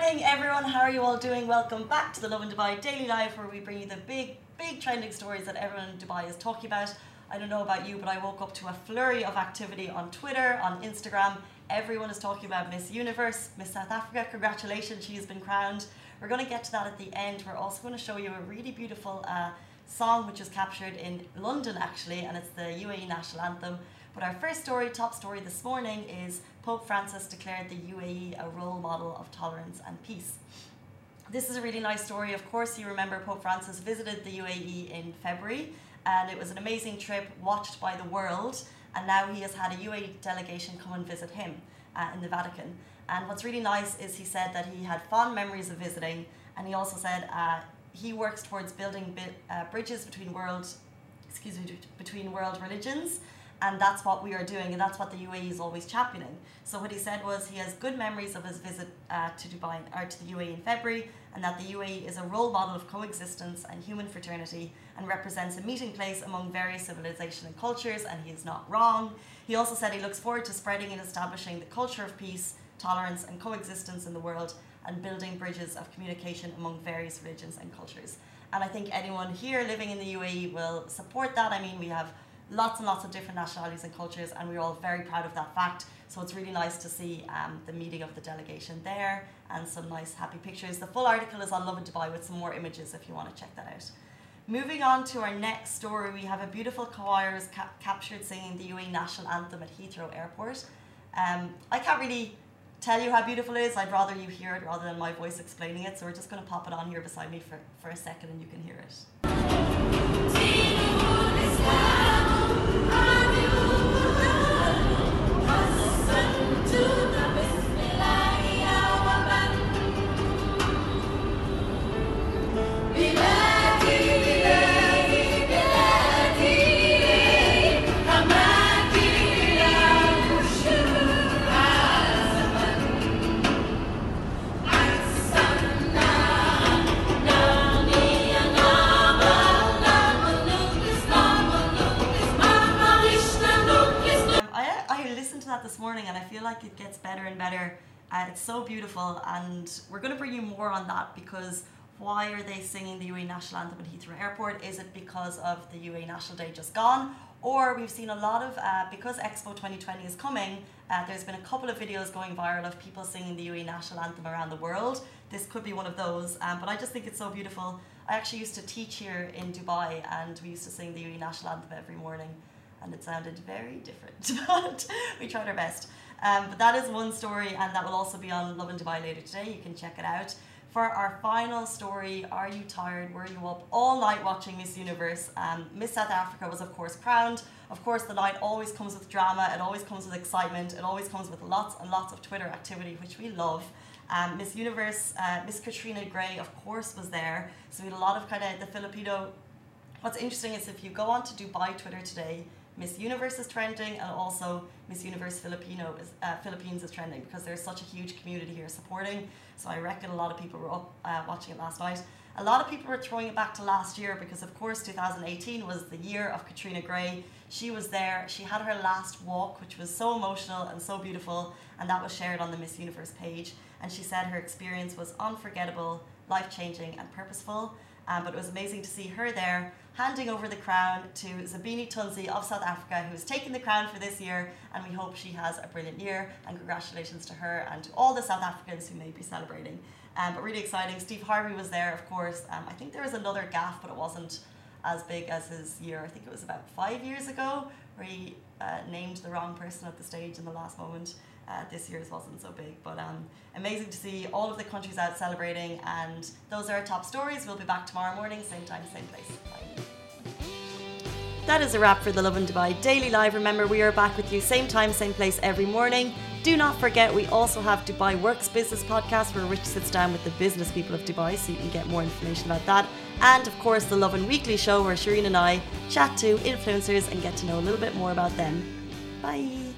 morning, everyone. How are you all doing? Welcome back to the Lovin Dubai Daily Live, where we bring you the big, big trending stories that everyone in Dubai is talking about. I don't know about you, but I woke up to a flurry of activity on Twitter, on Instagram. Everyone is talking about Miss Universe, Miss South Africa. Congratulations, she has been crowned. We're going to get to that at the end. We're also going to show you a really beautiful uh, song which was captured in London, actually, and it's the UAE national anthem. But our first story, top story this morning, is Pope Francis declared the UAE a role model of tolerance and peace. This is a really nice story. Of course, you remember Pope Francis visited the UAE in February, and it was an amazing trip watched by the world. And now he has had a UAE delegation come and visit him uh, in the Vatican. And what's really nice is he said that he had fond memories of visiting, and he also said uh, he works towards building bi- uh, bridges between world, excuse me, between world religions and that's what we are doing, and that's what the UAE is always championing. So what he said was he has good memories of his visit uh, to Dubai or to the UAE in February, and that the UAE is a role model of coexistence and human fraternity, and represents a meeting place among various civilizations and cultures. And he is not wrong. He also said he looks forward to spreading and establishing the culture of peace, tolerance, and coexistence in the world, and building bridges of communication among various religions and cultures. And I think anyone here living in the UAE will support that. I mean, we have lots and lots of different nationalities and cultures, and we're all very proud of that fact. So it's really nice to see um, the meeting of the delegation there and some nice happy pictures. The full article is on Lovin Dubai with some more images if you want to check that out. Moving on to our next story, we have a beautiful choir ca- captured singing the UAE national anthem at Heathrow Airport. Um, I can't really tell you how beautiful it is. I'd rather you hear it rather than my voice explaining it. So we're just going to pop it on here beside me for, for a second and you can hear it. Like it gets better and better. Uh, it's so beautiful, and we're going to bring you more on that because why are they singing the UAE national anthem at Heathrow Airport? Is it because of the UAE National Day just gone? Or we've seen a lot of, uh, because Expo 2020 is coming, uh, there's been a couple of videos going viral of people singing the UAE national anthem around the world. This could be one of those, um, but I just think it's so beautiful. I actually used to teach here in Dubai, and we used to sing the UAE national anthem every morning and it sounded very different, but we tried our best. Um, but that is one story, and that will also be on Lovin Dubai later today. You can check it out. For our final story, Are You Tired? Were You Up All Night Watching Miss Universe? Um, Miss South Africa was, of course, crowned. Of course, the night always comes with drama, it always comes with excitement, it always comes with lots and lots of Twitter activity, which we love. Um, Miss Universe, uh, Miss Catriona Gray, of course, was there. So we had a lot of kind of the Filipino. What's interesting is if you go on to Dubai Twitter today, Miss Universe is trending, and also Miss Universe Filipino is, uh, Philippines is trending because there's such a huge community here supporting. So I reckon a lot of people were up uh, watching it last night. A lot of people were throwing it back to last year because, of course, 2018 was the year of Catriona Gray. She was there. She had her last walk, which was so emotional and so beautiful, and that was shared on the Miss Universe page. And she said her experience was unforgettable, life changing, and purposeful. Um, but it was amazing to see her there handing over the crown to Zozibini Tunzi of South Africa, who has taken the crown for this year. And we hope she has a brilliant year. And congratulations to her and to all the South Africans who may be celebrating. Um, but really exciting. Steve Harvey was there, of course. Um, I think there was another gaff, but it wasn't as big as his year. I think it was about five years ago, where he uh, named the wrong person at the stage in the last moment. Uh, this year's wasn't so big, but um, amazing to see all of the countries out celebrating. And those are our top stories. We'll be back tomorrow morning, same time, same place. Bye. That is a wrap for the Lovin Dubai Daily Live. Remember, we are back with you same time, same place every morning. Do not forget, we also have Dubai Works Business Podcast where Rich sits down with the business people of Dubai so you can get more information about that. And of course, the Lovin Weekly Show where Shireen and I chat to influencers and get to know a little bit more about them. Bye.